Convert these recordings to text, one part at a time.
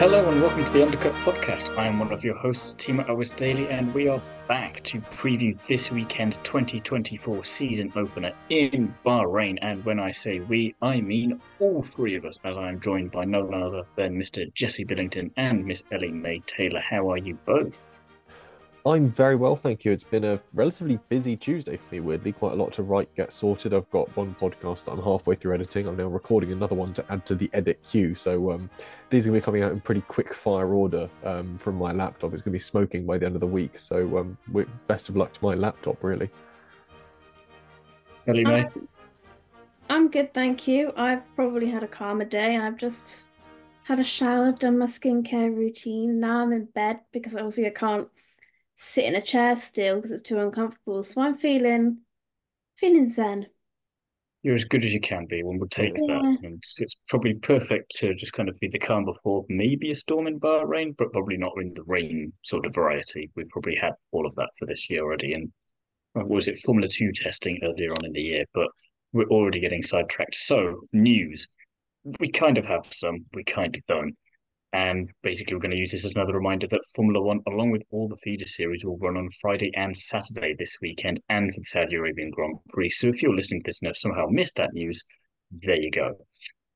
Hello and welcome to the Undercut Podcast. I am one of your hosts, Thiemo Elvis Daily, and we are back to preview this weekend's 2024 season opener in Bahrain. And when I say we, I mean all three of us, as I am joined by no one other than Mr. Jesse Billington and Miss Ellie May Taylor. How are you both? I'm very well, thank you. It's been a relatively busy Tuesday for me, weirdly. Quite a lot to write, get sorted. I've got one podcast that I'm halfway through editing. I'm now recording another one to add to the edit queue. So um, these are going to be coming out in pretty quick fire order um, from my laptop. It's going to be smoking by the end of the week. So um, best of luck to my laptop, really. Ellie May? I'm good, thank you. I've probably had a calmer day. I've just had a shower, done my skincare routine. Now I'm in bed because obviously I can't sit in a chair still because it's too uncomfortable. So I'm feeling feeling zen. You're as good as you can be. One would take yeah. that, and it's probably perfect to just kind of be the calm before maybe a storm in Bahrain, but probably not in the rain sort of variety. We probably had all of that for this year already, and uh, was it Formula Two testing earlier on in the year? But we're already getting sidetracked. So news, we kind of have some, we kind of don't. And basically, we're going to use this as another reminder that Formula One, along with all the feeder series, will run on Friday and Saturday this weekend and for the Saudi Arabian Grand Prix. So if you're listening to this and have somehow missed that news, there you go.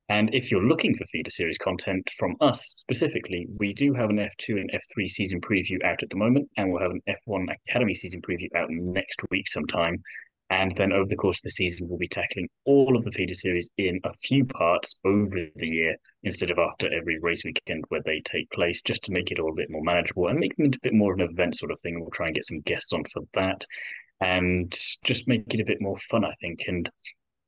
And if you're looking for feeder series content from us specifically, we do have an F2 and F3 season preview out at the moment, and we'll have an F1 Academy season preview out next week sometime. And then over the course of the season, we'll be tackling all of the feeder series in a few parts over the year instead of after every race weekend where they take place, just to make it all a bit more manageable and make it a bit more of an event sort of thing. We'll try and get some guests on for that and just make it a bit more fun, I think. And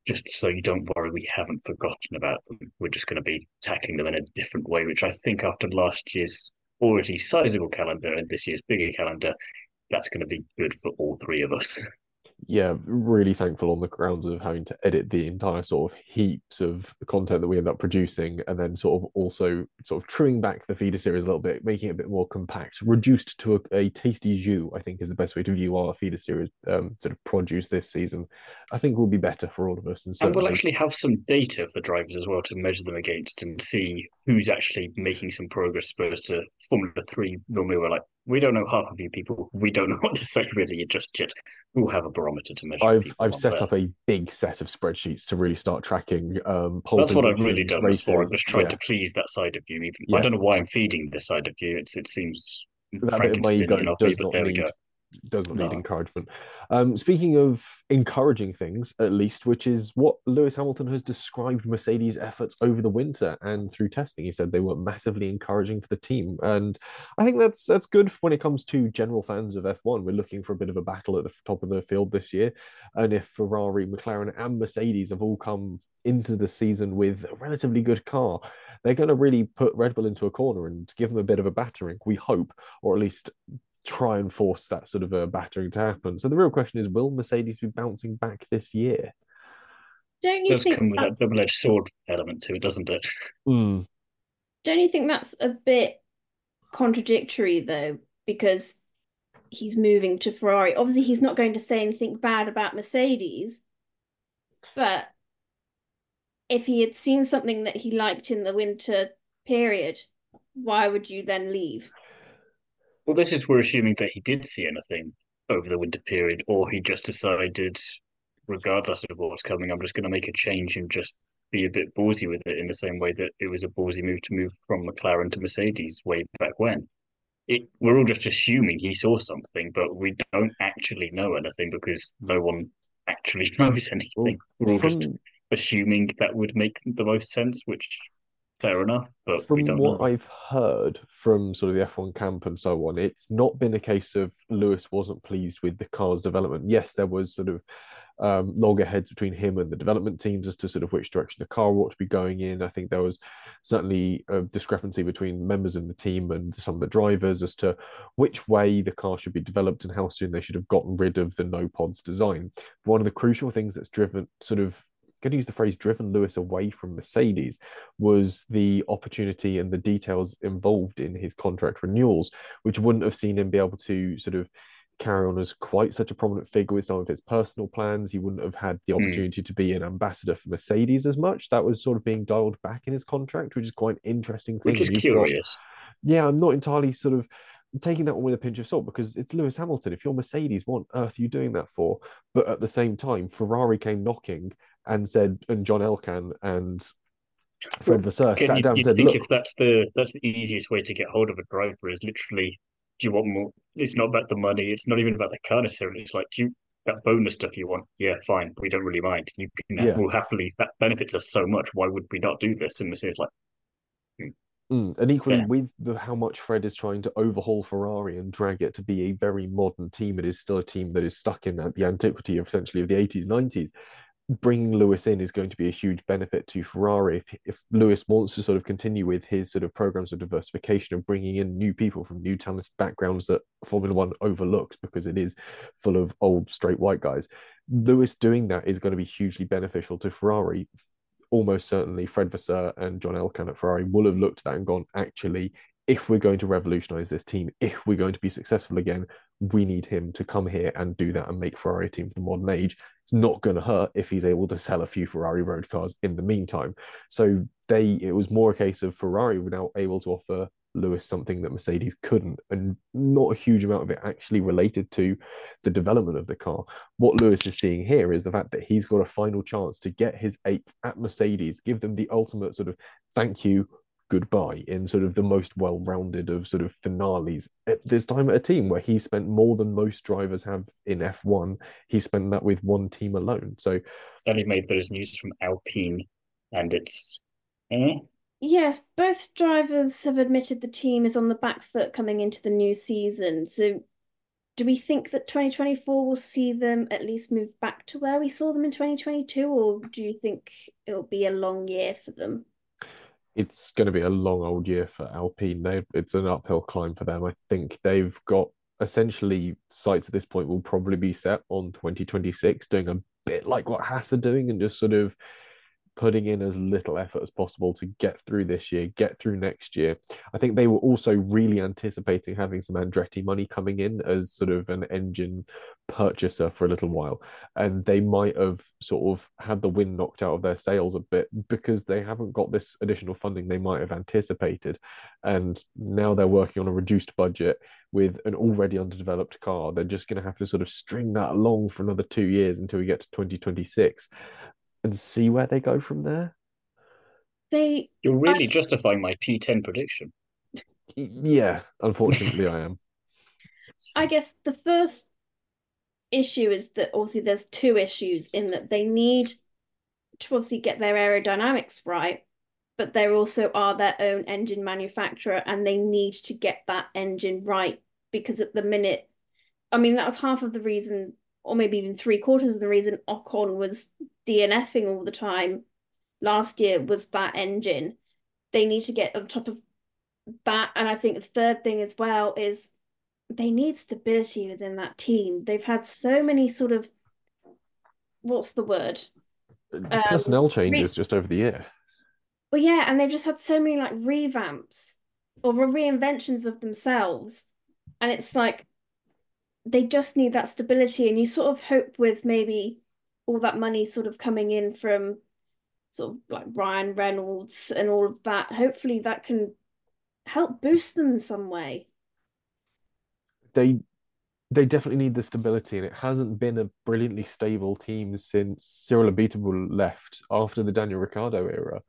just so you don't worry, we haven't forgotten about them. We're just going to be tackling them in a different way, which I think after last year's already sizable calendar and this year's bigger calendar, that's going to be good for all three of us. yeah, really thankful on the grounds of having to edit the entire sort of heaps of content that we end up producing, and then sort of also sort of trimming back the feeder series a little bit, making it a bit more compact, reduced to a, a tasty jus. I think is the best way to view our feeder series um, sort of produce this season. I think will be better for all of us, and, and we'll actually have some data for drivers as well to measure them against and see who's actually making some progress. Opposed to Formula Three, normally we're like we don't know half of you people. We don't know what to say really You just yet. We'll have a barometer to measure. I've I've set there. up a big set of spreadsheets to really start tracking. Um, That's what I've really done races. for. I was trying yeah. to please that side of you. Even yeah. I don't know why I'm feeding this side of you. It's it seems that bit of my ego does not need does not no. need encouragement. Um, speaking of encouraging things, at least, which is what Lewis Hamilton has described Mercedes' efforts over the winter and through testing. He said they were massively encouraging for the team, and I think that's that's good when it comes to general fans of F1. We're looking for a bit of a battle at the top of the field this year, and if Ferrari, McLaren, and Mercedes have all come into the season with a relatively good car, they're going to really put Red Bull into a corner and give them a bit of a battering, we hope, or at least try and force that sort of a battering to happen. So the real question is, will Mercedes be bouncing back this year? Don't you it does think come with that double-edged sword element to it, doesn't it? Mm. Don't you think that's a bit contradictory though? Because he's moving to Ferrari. Obviously, he's not going to say anything bad about Mercedes, but if he had seen something that he liked in the winter period, why would you then leave? Well, this is we're assuming that he did see anything over the winter period, or he just decided, regardless of what's coming, I'm just going to make a change and just be a bit ballsy with it in the same way that it was a ballsy move to move from McLaren to Mercedes way back when. It, we're all just assuming he saw something, but we don't actually know anything because no one actually knows anything. We're all just assuming that would make the most sense, which fair enough. But from what know. I've heard from sort of the F1 camp and so on, it's not been a case of Lewis wasn't pleased with the car's development. Yes, there was sort of um, loggerheads between him and the development teams as to sort of which direction the car ought to be going in. I think there was certainly a discrepancy between members of the team and some of the drivers as to which way the car should be developed and how soon they should have gotten rid of the no pods design. One of the crucial things that's driven sort of going to use the phrase driven Lewis away from Mercedes was the opportunity and the details involved in his contract renewals, which wouldn't have seen him be able to sort of carry on as quite such a prominent figure with some of his personal plans. He wouldn't have had the hmm. opportunity mm. to be an ambassador for Mercedes as much. That was sort of being dialed back in his contract, which is quite an interesting thing. Which is curious. Got, yeah, I'm not entirely sort of taking that one with a pinch of salt because it's Lewis Hamilton. If you're Mercedes, what on earth are you doing that for? But at the same time, Ferrari came knocking and said, and John Elkann and Fred Vasseur sat down and said, think if that's the that's the easiest way to get hold of a driver is literally do you want more? It's not about the money. It's not even about the car necessarily. It's like, do you that bonus stuff you want? Yeah, fine. We don't really mind. You can yeah. will happily that benefits us so much. Why would we not do this? And it's like, hmm. mm. and equally yeah. with the, how much Fred is trying to overhaul Ferrari and drag it to be a very modern team, it is still a team that is stuck in the antiquity of essentially of the 80s, 90s bringing Lewis in is going to be a huge benefit to Ferrari. If, if Lewis wants to sort of continue with his sort of programs of diversification and bringing in new people from new talented backgrounds that Formula One overlooks because it is full of old straight white guys, Lewis doing that is going to be hugely beneficial to Ferrari. Almost certainly, Fred Vasseur and John Elkann at Ferrari will have looked at that and gone, actually, if we're going to revolutionize this team, if we're going to be successful again, we need him to come here and do that and make Ferrari a team of the modern age. It's not going to hurt if he's able to sell a few Ferrari road cars in the meantime. So they, it was more a case of Ferrari were now able to offer Lewis something that Mercedes couldn't, and not a huge amount of it actually related to the development of the car. What Lewis is seeing here is the fact that he's got a final chance to get his eighth at Mercedes, give them the ultimate sort of thank you goodbye in sort of the most well-rounded of sort of finales. At this time at a team where he spent more than most drivers have in F1 he spent that with one team alone. So then he made those news from Alpine and it's eh? yes both drivers have admitted the team is on the back foot coming into the new season. So do we think that 2024 will see them at least move back to where we saw them in 2022 or do you think it'll be a long year for them it's going to be a long old year for Alpine. They it's an uphill climb for them. I think they've got essentially sights at this point will probably be set on 2026, doing a bit like what Haas are doing and just sort of putting in as little effort as possible to get through this year, get through next year. I think they were also really anticipating having some Andretti money coming in as sort of an engine purchaser for a little while. And they might have sort of had the wind knocked out of their sails a bit because they haven't got this additional funding they might have anticipated. And now they're working on a reduced budget with an already underdeveloped car. They're just going to have to sort of string that along for another two years until we get to 2026 and see where they go from there. They You're really I... justifying my P10 prediction. Yeah, unfortunately I am. I guess the first issue is that obviously there's two issues in that they need to obviously get their aerodynamics right, but they also are their own engine manufacturer and they need to get that engine right because at the minute, I mean, that was half of the reason, or maybe even three quarters of the reason Ocon was DNFing all the time last year was that engine. They need to get on top of that. And I think the third thing as well is they need stability within that team. They've had so many sort of what's the word? Um, personnel changes re- just over the year. Well, yeah, and they've just had so many like revamps or reinventions of themselves, and it's like they just need that stability. And you sort of hope with maybe all that money sort of coming in from sort of like Ryan Reynolds and all of that, hopefully that can help boost them in some way. They they definitely need the stability, and it hasn't been a brilliantly stable team since Cyril Abiteboul left after the Daniel Ricciardo era.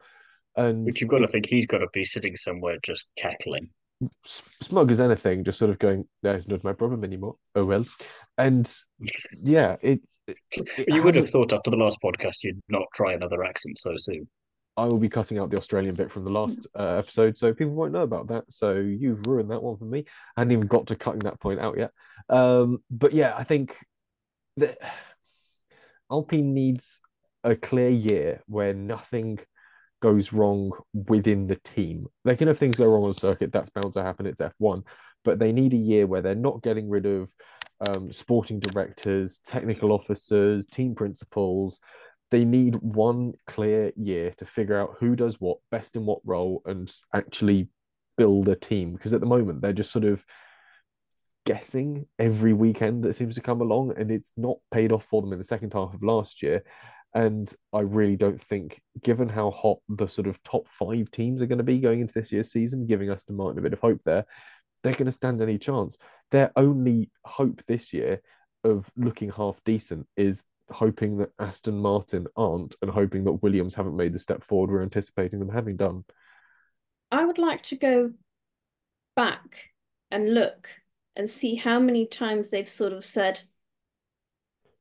And Which you've got to think he's got to be sitting somewhere just cackling. Smug as anything, just sort of going, "That's not my problem anymore." Oh well, and yeah, it you would have thought after the last podcast you'd not try another accent so soon. I will be cutting out the Australian bit from the last uh, episode, so people won't know about that. So you've ruined that one for me. I hadn't even got to cutting that point out yet. Um, but yeah, I think that Alpine needs a clear year where nothing goes wrong within the team. They can have things go wrong on circuit. That's bound to happen. It's F1, but they need a year where they're not getting rid of um, sporting directors, technical officers, team principals. They need one clear year to figure out who does what, best in what role, and actually build a team. Because at the moment, they're just sort of guessing every weekend that seems to come along, and it's not paid off for them in the second half of last year. And I really don't think, given how hot the sort of top five teams are going to be going into this year's season, giving Aston Martin a bit of hope there, they're going to stand any chance. Their only hope this year of looking half decent is hoping that Aston Martin aren't and hoping that Williams haven't made the step forward we're anticipating them having done. I would like to go back and look and see how many times they've sort of said,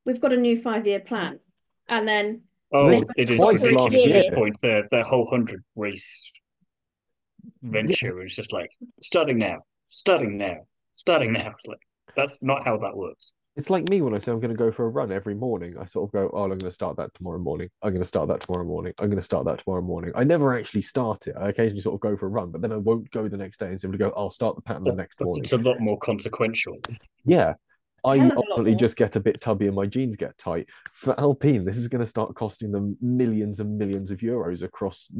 We've got a new five year plan. And then Oh, it is ridiculous at this point. Their their whole hundred race venture yeah. is just like starting now, starting now, starting now. Like that's not how that works. It's like me when I say I'm going to go for a run every morning. I sort of go, oh, I'm going to start that tomorrow morning. I'm going to start that tomorrow morning. I'm going to start that tomorrow morning. I never actually start it. I occasionally sort of go for a run, but then I won't go the next day and simply go, I'll start the pattern the next morning. It's a lot more consequential. Yeah. I ultimately just get a bit tubby and my jeans get tight. For Alpine, this is going to start costing them millions and millions of euros across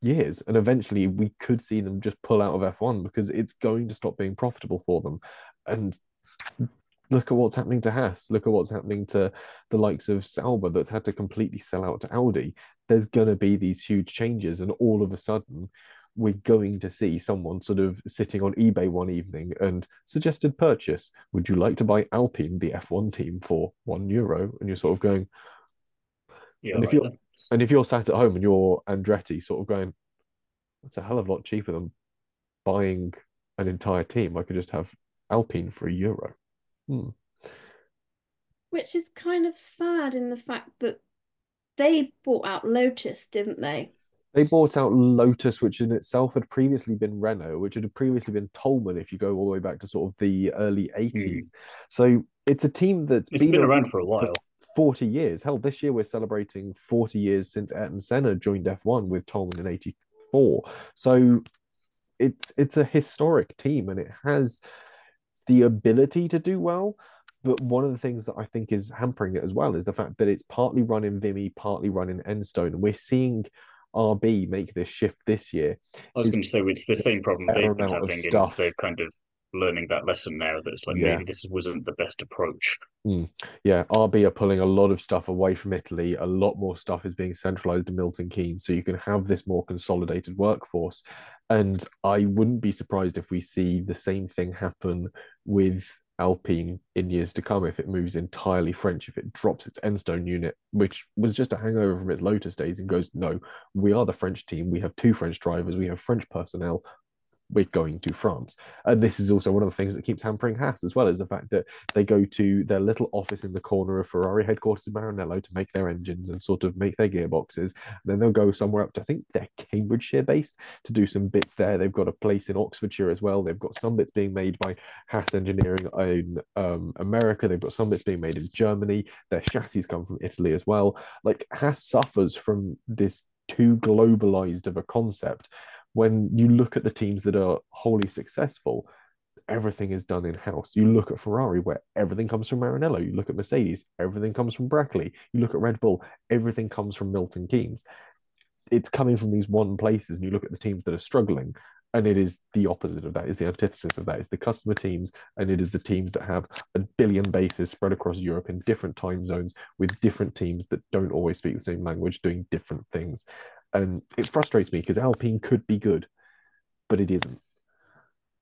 years. And eventually we could see them just pull out of F1 because it's going to stop being profitable for them. And look at what's happening to Haas. Look at what's happening to the likes of Sauber that's had to completely sell out to Audi. There's going to be these huge changes, and all of a sudden, we're going to see someone sort of sitting on eBay one evening and suggested purchase. Would you like to buy Alpine, the F1 team, for one euro? And you're sort of going, yeah. And if you're and if you're sat at home and you're Andretti, sort of going, that's a hell of a lot cheaper than buying an entire team. I could just have Alpine for a euro. Hmm. Which is kind of sad in the fact that they bought out Lotus, didn't they? They bought out Lotus, which in itself had previously been Renault, which had previously been Toleman, if you go all the way back to sort of the early 80s. Mm. So it's a team that's been, been, around for a while. For 40 years. Hell, this year we're celebrating 40 years since Ayrton Senna joined F1 with Toleman in 84. So it's it's a historic team and it has the ability to do well. But one of the things that I think is hampering it as well is the fact that it's partly run in Viry, partly run in Enstone. And we're seeing RB make this shift this year. I was going to say it's the same problem they've been having. Stuff. They're kind of learning that lesson now that it's like yeah. maybe this wasn't the best approach. Mm. Yeah, RB are pulling a lot of stuff away from Italy. A lot more stuff is being centralized in Milton Keynes, so you can have this more consolidated workforce. And I wouldn't be surprised if we see the same thing happen with Alpine in years to come if it moves entirely French, if it drops its Enstone unit, which was just a hangover from its Lotus days, and goes, no, we are the French team. We have two French drivers. We have French personnel we're going to France. And this is also one of the things that keeps hampering Haas as well, is the fact that they go to their little office in the corner of Ferrari headquarters in Maranello to make their engines and sort of make their gearboxes. And then they'll go somewhere up to, I think they're Cambridgeshire based to do some bits there. They've got a place in Oxfordshire as well. They've got some bits being made by Haas Engineering in um, America. They've got some bits being made in Germany. Their chassis come from Italy as well. Like Haas suffers from this too globalized of a concept when you look at the teams that are wholly successful, everything is done in house. You look at Ferrari, where everything comes from Maranello. You look at Mercedes, everything comes from Brackley. You look at Red Bull, everything comes from Milton Keynes. It's coming from these one places, and you look at the teams that are struggling, and it is the opposite of that. Is the antithesis of that. It's the customer teams, and it is the teams that have a billion bases spread across Europe in different time zones with different teams that don't always speak the same language, doing different things and it frustrates me because Alpine could be good, but it isn't.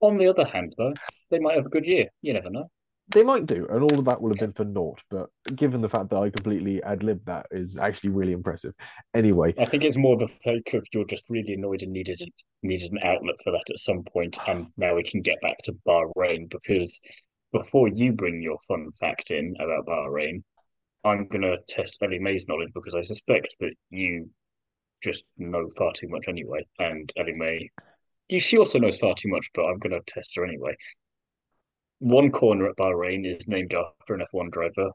On the other hand, though, they might have a good year. You never know. They might do, and all of that will have been for naught. But given the fact that I completely ad lib that is actually really impressive. Anyway, I think it's more the fake of you're just really annoyed and needed needed an outlet for that at some point, and now we can get back to Bahrain because before you bring your fun fact in about Bahrain, I'm going to test Ellie May's knowledge because I suspect that you just know far too much anyway. And Ellie May, she also knows far too much, but I'm going to test her anyway. One corner at Bahrain is named after an F1 driver.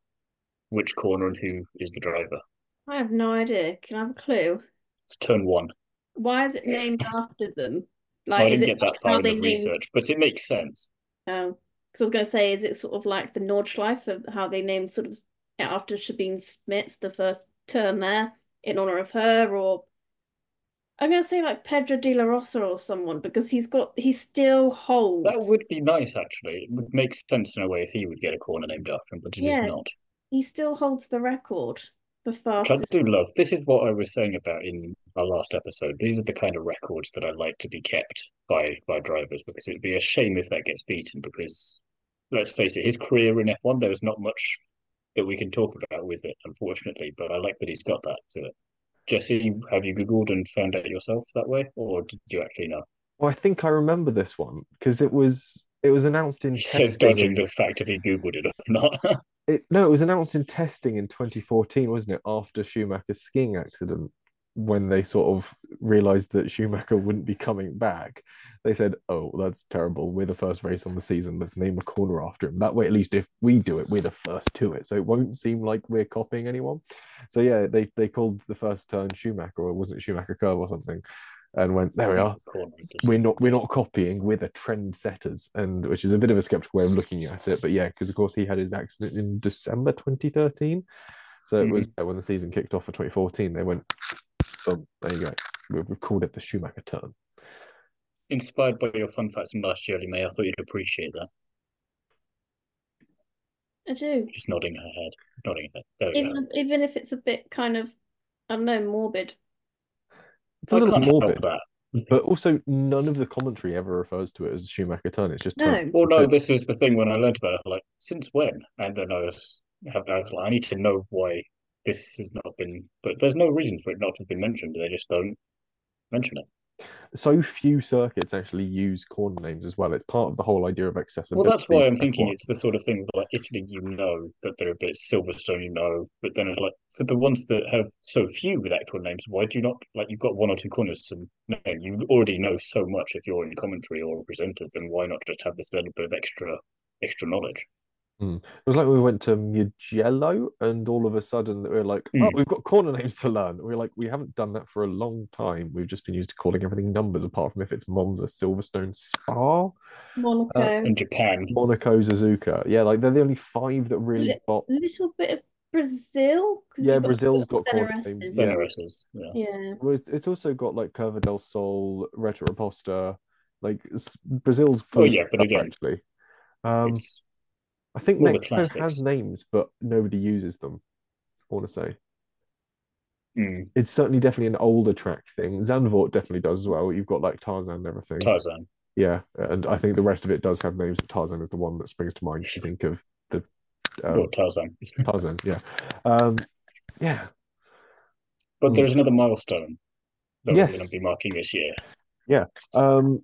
Which corner and who is the driver? I have no idea. Can I have a clue? It's turn one. Why is it named after them? Like, I didn't get that far in the named... research, but it makes sense. Oh, because I was going to say, is it sort of like the Nordschleife of how they named sort of after Sabine Schmitz, the first turn there, in honor of her, or I'm gonna say like Pedro de la Rosa or someone because he's got he still holds. That would be nice, actually. It would make sense in a way if he would get a corner named after him, but he yeah, not. He still holds the record for fastest. I do love. This is what I was saying about in our last episode. These are the kind of records that I like to be kept by by drivers because it'd be a shame if that gets beaten. Because let's face it, his career in F1 there was not much that we can talk about with it, unfortunately. But I like that he's got that to it. Jesse, have you googled and found out yourself that way, or did you actually know? Well, I think I remember this one because it was it was announced in. He says dodging the fact if he googled it or not. it no, it was announced in testing in 2014, wasn't it? After Schumacher's skiing accident, when they sort of realized that Schumacher wouldn't be coming back, they said, "Oh, that's terrible. We're the first race on the season. Let's name a corner after him. That way, at least if we do it, we're the first to it, so it won't seem like we're copying anyone." So yeah, they they called the first turn Schumacher, or wasn't Schumacher curve or something, and went, "There we are. We're not we're not copying. We're the trendsetters," and which is a bit of a skeptical way of looking at it. But yeah, because of course he had his accident in December 2013. So it mm-hmm. was when the season kicked off for 2014. They went, "Oh, there you go. We've called it the Schumacher turn." inspired by your fun facts from last year, May. I thought you'd appreciate that. I do. Just nodding her head, nodding her head. Even, even if it's a bit kind of, I don't know, morbid. It's a I little morbid, but also none of the commentary ever refers to it as Schumacher turn. It's just no. Turn. Well, no, this is the thing. When I learned about it, like since when? And then I was, I was like, I need to know why this has not been. But there's no reason for it not to have been mentioned. They just don't mention it so few circuits actually use corner names as well. It's part of the whole idea of accessibility. Well, that's why I'm thinking it's the sort of thing that like Italy, you know that they're a bit Silverstone, you know, but then it's like for the ones that have so few with actual names, why do you not like you've got one or two corners to name? You already know so much if you're in commentary or a presenter, then why not just have this little bit of extra extra knowledge? Mm. It was like we went to Mugello and all of a sudden we are like, mm. oh, we've got corner names to learn. We are like, we haven't done that for a long time. We've just been used to calling everything numbers, apart from if it's Monza, Silverstone, Spa, Monaco, uh, in Japan, Monaco, Suzuka. Yeah, like they're the only five that really L- got little bit of Brazil. Yeah, Brazil's got corner names. Yeah. yeah. yeah. Well, it's, it's, also got like Curva del Sol, Reta Oposta. Like Brazil's. Oh yeah, but again, actually. Um, it's I think Mexico has names, but nobody uses them. I want to say. Mm. It's certainly definitely an older track thing. Zandvoort definitely does as well. You've got like Tarzan and everything. Tarzan. Yeah, and I think the rest of it does have names. Tarzan is the one that springs to mind. If you think of the uh, oh, Tarzan. Tarzan, yeah, um, yeah. But there's another milestone that yes. we're going to be marking this year. Yeah. Um,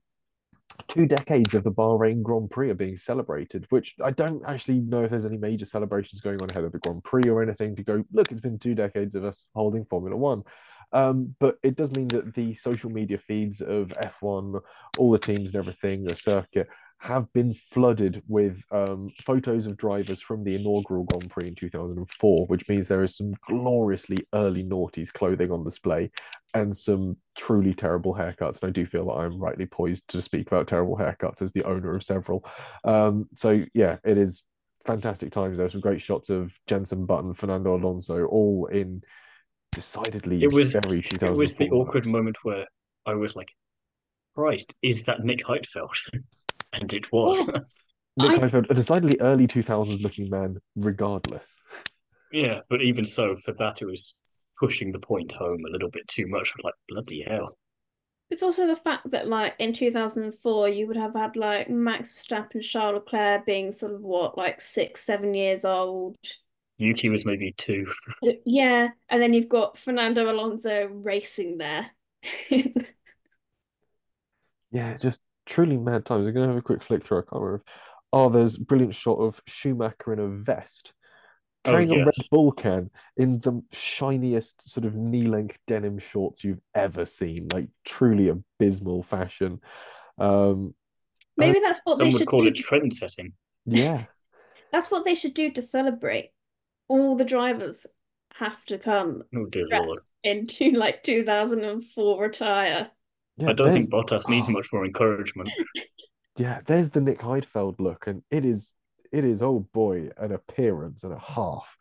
two decades of the Bahrain Grand Prix are being celebrated, which I don't actually know if there's any major celebrations going on ahead of the Grand Prix or anything to go, look, it's been two decades of us holding Formula One. Um, but it does mean that the social media feeds of F1, all the teams and everything, the circuit, have been flooded with um, photos of drivers from the inaugural Grand Prix in 2004, which means there is some gloriously early noughties clothing on display and some truly terrible haircuts. And I do feel that I'm rightly poised to speak about terrible haircuts as the owner of several. Um, so, yeah, it is fantastic times. There are some great shots of Jenson Button, Fernando Alonso, all in decidedly it was, very It was the awkward moment where I was like, Christ, is that Nick Heidfeld? and it was. Yeah. Nick I... Heidfeld, a decidedly early 2000s looking man, regardless. Yeah, but even so, for that, it was pushing the point home a little bit too much. I'm like, bloody hell. It's also the fact that, like, in 2004, you would have had, like, Max Verstappen, and Charles Leclerc being sort of what, like six, seven years old. Yuki was maybe two. yeah, and then you've got Fernando Alonso racing there. yeah, just truly mad times. I'm going to have a quick flick through. I can't remember. Oh, there's a brilliant shot of Schumacher in a vest oh, carrying oh, yes. a Red Bull can in the shiniest sort of knee length denim shorts you've ever seen, like truly abysmal fashion. Um, Maybe that's what they should call do. it trend setting. Yeah, that's what they should do to celebrate. All the drivers have to come oh, dear Lord. into like 2004 attire. Yeah, I don't think Bottas needs oh. much more encouragement. Yeah, there's the Nick Heidfeld look, and it is it is oh boy an appearance and a half.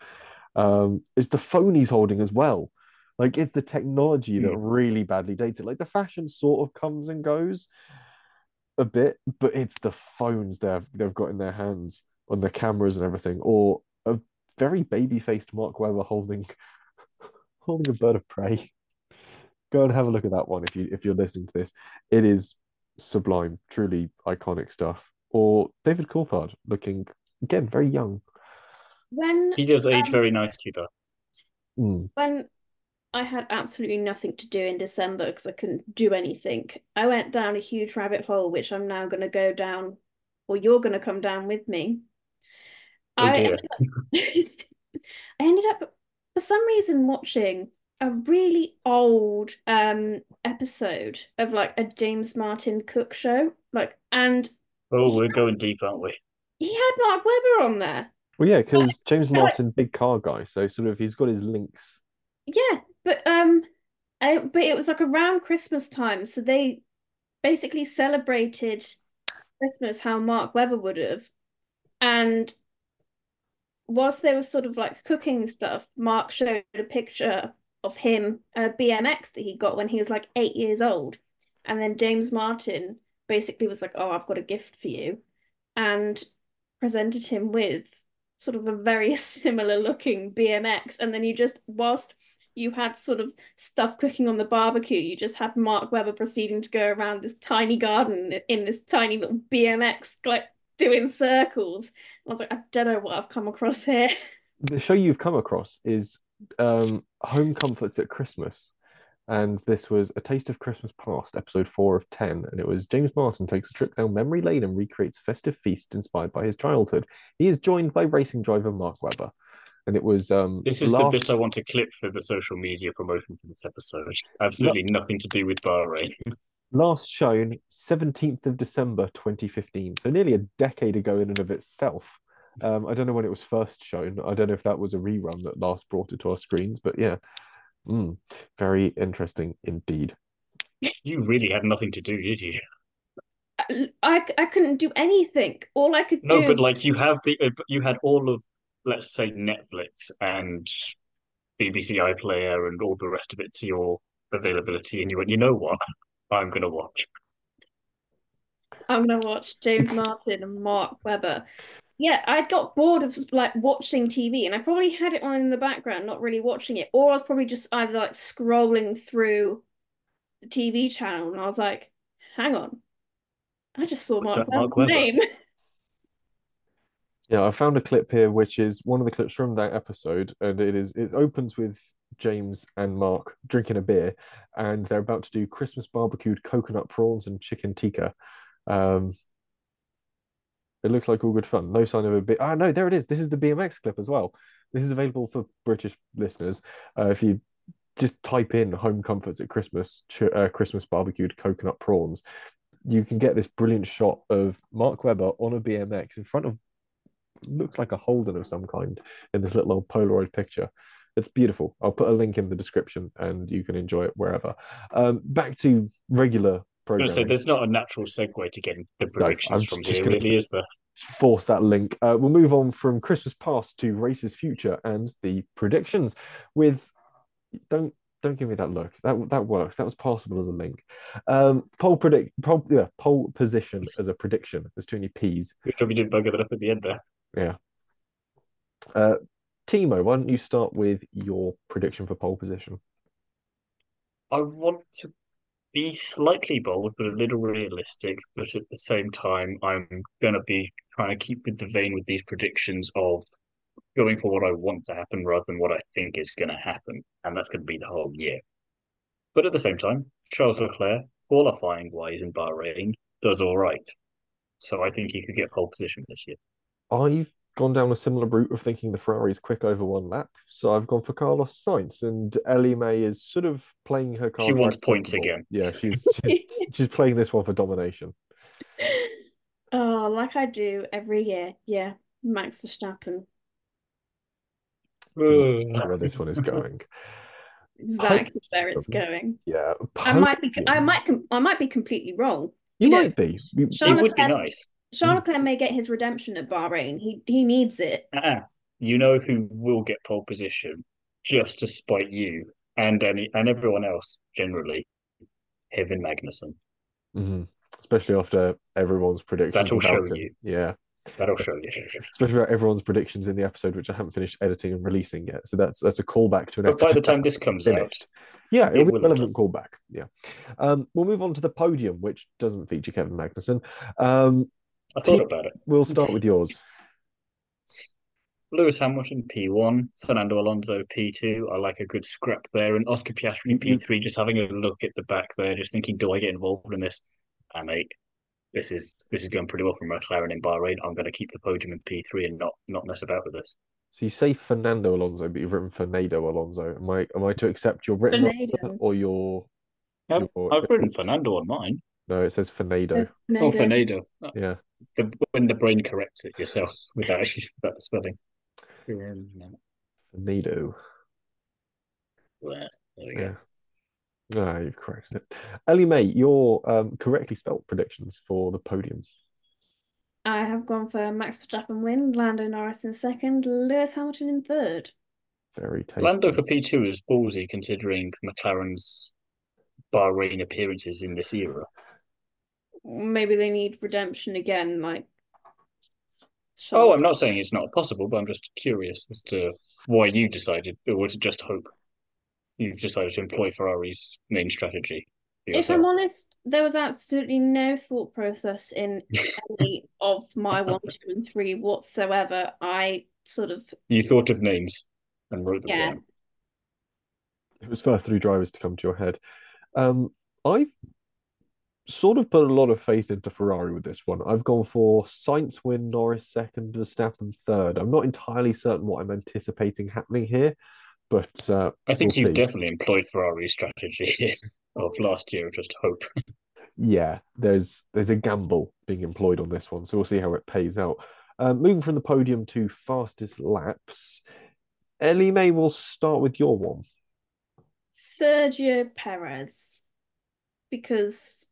Um, it's the phone he's holding as well. Like it's the technology that hmm. really badly dates it. Like the fashion sort of comes and goes a bit, but it's the phones they've they've got in their hands on the cameras and everything, or a very baby-faced Mark Webber holding holding a bird of prey. Go and have a look at that one if you if you're listening to this. It is sublime, truly iconic stuff. Or David Coulthard looking again very young. When he does age um, very nicely though. Mm. When I had absolutely nothing to do in December because I couldn't do anything. I went down a huge rabbit hole, which I'm now going to go down, or you're going to come down with me. Oh, I, ended up, I ended up, for some reason, watching a really old um episode of like a James Martin Cook show, like, and oh, we're going deep, aren't we? He had Mark Webber on there. Well, yeah, because James Martin, like, big car guy, so sort of he's got his links. Yeah, but um, I, but it was like around Christmas time, so they basically celebrated Christmas how Mark Webber would have, and whilst they were sort of like cooking stuff, Mark showed a picture of him uh, and a BMX that he got when he was like eight years old, and then James Martin basically was like, "Oh, I've got a gift for you," and presented him with sort of a very similar looking BMX, and then you just whilst you had sort of stuff cooking on the barbecue. You just had Mark Webber proceeding to go around this tiny garden in this tiny little BMX, like doing circles. I was like, I don't know what I've come across here. The show you've come across is um, Home Comforts at Christmas. And this was A Taste of Christmas Past, episode four of 10. And it was James Martin takes a trip down memory lane and recreates a festive feast inspired by his childhood. He is joined by racing driver Mark Webber and it was um this is last... the bit i want to clip for the social media promotion for this episode absolutely no... nothing to do with bahrain last shown 17th of december 2015 so nearly a decade ago in and of itself um i don't know when it was first shown i don't know if that was a rerun that last brought it to our screens but yeah mm, very interesting indeed you really had nothing to do did you I, I couldn't do anything. All I could no, do. but like you have the you had all of let's say Netflix and BBC iPlayer and all the rest of it to your availability, and you went, you know what, I'm gonna watch. I'm gonna watch James Martin and Mark Webber. Yeah, I'd got bored of like watching TV, and I probably had it on in the background, not really watching it, or I was probably just either like scrolling through the TV channel, and I was like, "Hang on, I just saw Mark, Mark name." Yeah, I found a clip here, which is one of the clips from that episode, and it is it opens with James and Mark drinking a beer, and they're about to do Christmas barbecued coconut prawns and chicken tikka. Um, it looks like all good fun. No sign of a bit. Ah, no, there it is. This is the BMX clip as well. This is available for British listeners. Uh, if you just type in "home comforts at Christmas," uh, Christmas barbecued coconut prawns, you can get this brilliant shot of Mark Webber on a BMX in front of looks like a Holden of some kind in this little old Polaroid picture. It's beautiful. I'll put a link in the description and you can enjoy it wherever. Um, back to regular programming. So there's not a natural segue to getting the predictions no, from here, really, is there? Force that link. Uh, we'll move on from Christmas past to races future and the predictions. With don't don't give me that look. That that worked. That was possible as a link. Um, pole predict pole yeah, position as a prediction. There's too many P's. Good job you didn't bugger that up at the end there. Yeah. Uh, Thiemo, why don't you start with your prediction for pole position? I want to be slightly bold, but a little realistic. But at the same time, I'm going to be trying to keep with the vein with these predictions of going for what I want to happen rather than what I think is going to happen. And that's going to be the whole year. But at the same time, Charles Leclerc, qualifying wise in Bahrain, does all right. So I think he could get pole position this year. I've gone down a similar route of thinking the Ferrari is quick over one lap. So I've gone for Carlos Sainz, and Ellie May is sort of playing her cards. She wants points again. Yeah, she's she's, she's playing this one for domination. Oh, like I do every year. Yeah, Max Verstappen. where this one is going. Exactly where it's going. Yeah, I might be. I might. I might be completely wrong. You, you might know, be. it would be nice. Charles Leclerc may get his redemption at Bahrain. He he needs it. Uh-uh. You know who will get pole position just to spite you and any and everyone else generally, Kevin Magnussen. Mm-hmm. Especially after everyone's predictions. That'll show him. you. Yeah. That'll show you. Especially about everyone's predictions in the episode, which I haven't finished editing and releasing yet. So that's that's a callback to an but episode. By the time this comes finished. out, yeah, it'll it be a relevant callback. Yeah. Um, we'll move on to the podium, which doesn't feature Kevin Magnussen. Um, I thought about it. We'll start with yours. Lewis Hamilton P1, Fernando Alonso P2. I like a good scrap there, and Oscar Piastri P3. Mm-hmm. Just having a look at the back there, just thinking, do I get involved in this? And mate, this is this is going pretty well for McLaren in Bahrain. I'm going to keep the podium in P3 and not not mess about with this. So you say Fernando Alonso, but you've written Fernando Alonso. Am I am I to accept your written or your? I've, your, I've written Fernando on mine. No, it says Fernando. Fernando. Oh, Fernando. Yeah. The, when the brain corrects it yourself without actually about the spelling. Fernando. There we go. Yeah. Ah, you've corrected it. Ellie May, your um, correctly spelt predictions for the podium. I have gone for Max Verstappen win, Lando Norris in second, Lewis Hamilton in third. Very tasty. Lando for P2 is ballsy considering McLaren's Bahrain appearances in this era. Maybe they need redemption again, like. Oh, I'm not saying it's not possible, but I'm just curious as to why you decided, or was it just hope? You've decided to employ Ferrari's main strategy. If I'm honest, there was absolutely no thought process in any of my one, two, and three whatsoever. I sort of you thought of names and wrote them yeah. down. It was first three drivers to come to your head. Um, I've sort of put a lot of faith into Ferrari with this one. I've gone for Sainz win, Norris second, Verstappen third. I'm not entirely certain what I'm anticipating happening here, but uh, I think we'll you definitely employed Ferrari's strategy of last year. Just hope. yeah, there's there's a gamble being employed on this one, so we'll see how it pays out. Um, moving from the podium to fastest laps, Ellie May will start with your one. Sergio Perez, because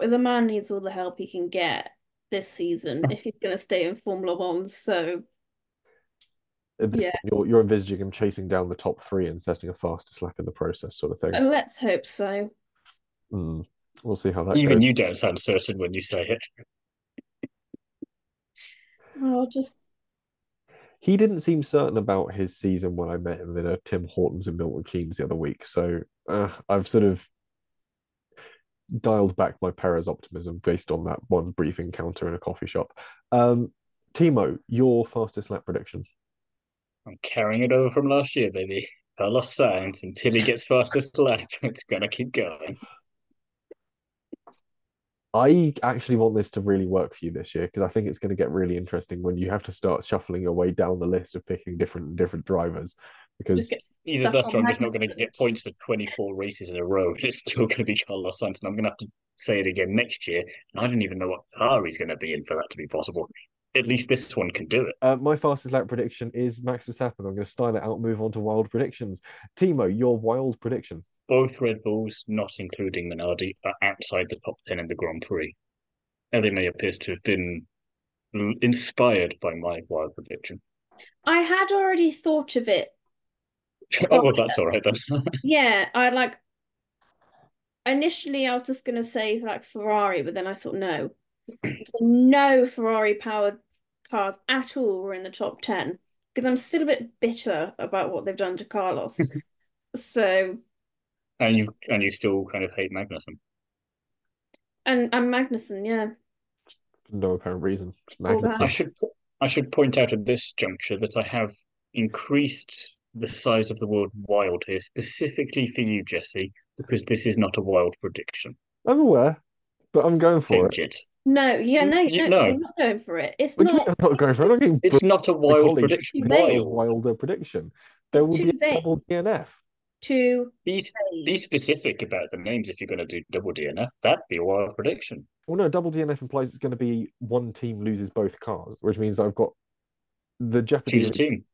the man needs all the help he can get this season if he's going to stay in Formula One. So, yeah. you're, you're envisaging him chasing down the top three and setting a fastest lap in the process, sort of thing. And let's hope so. Mm, we'll see how that Even goes. you don't sound certain when you say it. I'll just he didn't seem certain about his season when I met him in a Tim Hortons in Milton Keynes the other week. So uh, I've sort of dialed back my Perez optimism based on that one brief encounter in a coffee shop. Um, Thiemo, your fastest lap prediction? I'm carrying it over from last year, baby. Carlos Sainz until he gets fastest lap. It's gonna keep going. I actually want this to really work for you this year because I think it's going to get really interesting when you have to start shuffling your way down the list of picking different different drivers. Because either that or I'm just not going to get points for 24 races in a row. It's still going to be Carlos Sainz, and I'm going to have to say it again next year. And I don't even know what car he's going to be in for that to be possible. At least this one can do it. Uh, my fastest lap prediction is Max Verstappen. I'm going to style it out, move on to wild predictions. Thiemo, your wild prediction both Red Bulls, not including Minardi, are outside the top 10 in the Grand Prix. Ellie May appears to have been inspired by my wild prediction. I had already thought of it. oh, well, that's all right then. yeah, I like. Initially, I was just going to say like Ferrari, but then I thought no, no Ferrari powered cars at all were in the top 10 because I'm still a bit bitter about what they've done to Carlos. so and you and you still kind of hate Magnussen. And and Magnussen, yeah. For no apparent reason. I should I should point out at this juncture that I have increased the size of the word wild here specifically for you, Jesse, because this is not a wild prediction. I'm aware, but I'm going for Change it. it. No, yeah, no, you, no, you're not going for it. It's not. I'm not going for it. it's not a wild prediction. Wild. Wilder prediction. There it's will be a double DNF to be, be specific about the names if you're going to do double DNF. That'd be a wild prediction. Well, no, double DNF implies it's going to be one team loses both cars, which means I've got the jeopardy. Choose a team.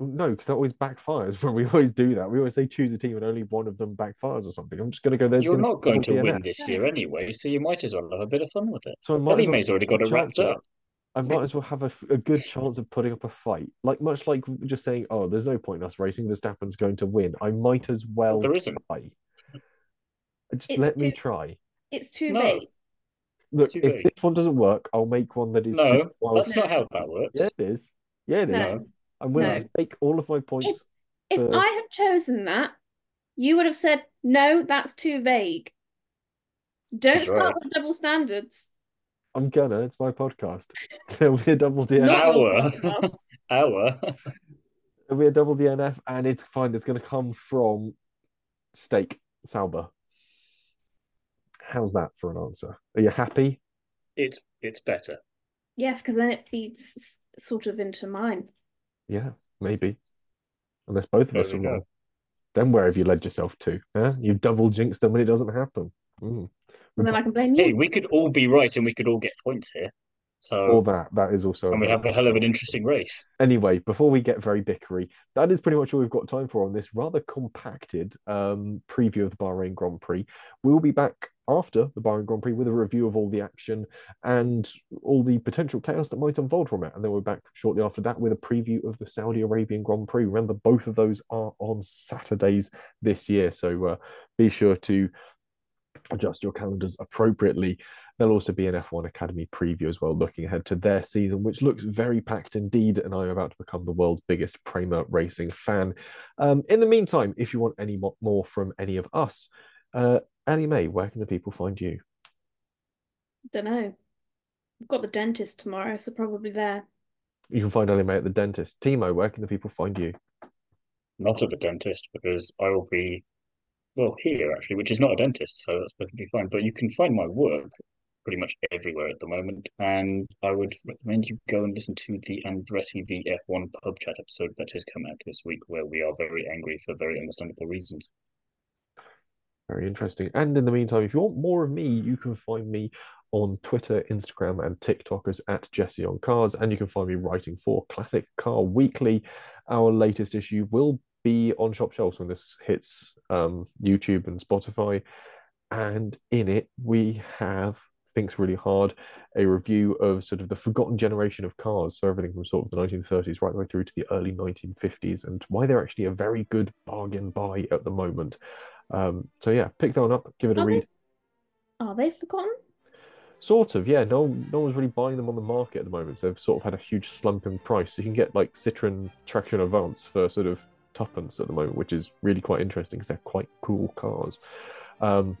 No, because that always backfires when we always do that. We always say choose a team and only one of them backfires or something. I'm just going to go. there. You're not going to DNF. win this year anyway, so you might as well have a bit of fun with it. So I Ellie May's already got it wrapped up. I might as well have a, a, good chance of putting up a fight. Like much like just saying, "Oh, there's no point in us racing. Verstappen's going to win." I might as well. There isn't. Try. Just it's let too, me try. It's too no. big. Look, too if big. this one doesn't work, I'll make one that is. No, that's not how that works. Yeah, it is. Yeah, it is. No. I'm willing no. to take all of my points. If, for... if I had chosen that, you would have said, "No, that's too vague." Don't start right. with double standards. I'm gonna. It's my podcast. There'll be a double DNF. Hour. Hour. There'll be a double DNF, and it's fine. It's going to come from Stake Sauber. How's that for an answer? Are you happy? It's it's better. Yes, because then it feeds sort of into mine. Yeah, maybe. Unless both of there us are wrong. Then where have you led yourself to? Huh? You've double jinxed them when it doesn't happen. Mm. And then I can blame you. Hey, we could all be right and we could all get points here. So all that that is also and we have a hell of an interesting race. Anyway, before we get very bickery, that is pretty much all we've got time for on this rather compacted um, preview of the Bahrain Grand Prix. We'll be back after the Bahrain Grand Prix with a review of all the action and all the potential chaos that might unfold from it. And then we're back shortly after that with a preview of the Saudi Arabian Grand Prix. Remember, both of those are on Saturdays this year. So uh, be sure to adjust your calendars appropriately. There'll also be an F1 Academy preview as well, looking ahead to their season, which looks very packed indeed. And I'm about to become the world's biggest Prema racing fan. Um, in the meantime, if you want any more from any of us, uh, Ellie May, where can the people find you? Don't know. I've got the dentist tomorrow, so probably there. You can find Ellie May at the dentist. Thiemo, where can the people find you? Not at the dentist because I will be well here actually, which is not a dentist, so that's perfectly fine. But you can find my work pretty much everywhere at the moment, and I would recommend you go and listen to the Andretti VF1 pub chat episode that has come out this week, where we are very angry for very understandable reasons. Very interesting. And in the meantime, if you want more of me, you can find me on Twitter, Instagram, and TikTok as at Jesse on Cars, and you can find me writing for Classic Car Weekly. Our latest issue will be on Shop Shelves when this hits um, YouTube and Spotify. And in it, we have Thinks Really Hard, a review of sort of the forgotten generation of cars. So everything from sort of the 1930s right the way through to the early 1950s and why they're actually a very good bargain buy at the moment. Um, so yeah, pick that one up, give it a are read. They, are they forgotten? Sort of, yeah. No, no one's really buying them on the market at the moment. So they've sort of had a huge slump in price. So you can get like Citroen Traction Avant for sort of tuppence at the moment, which is really quite interesting because they're quite cool cars. Um,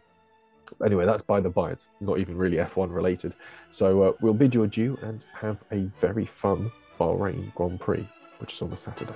anyway, that's by the by. It's not even really F1 related. So uh, we'll bid you adieu and have a very fun Bahrain Grand Prix, which is on the Saturday.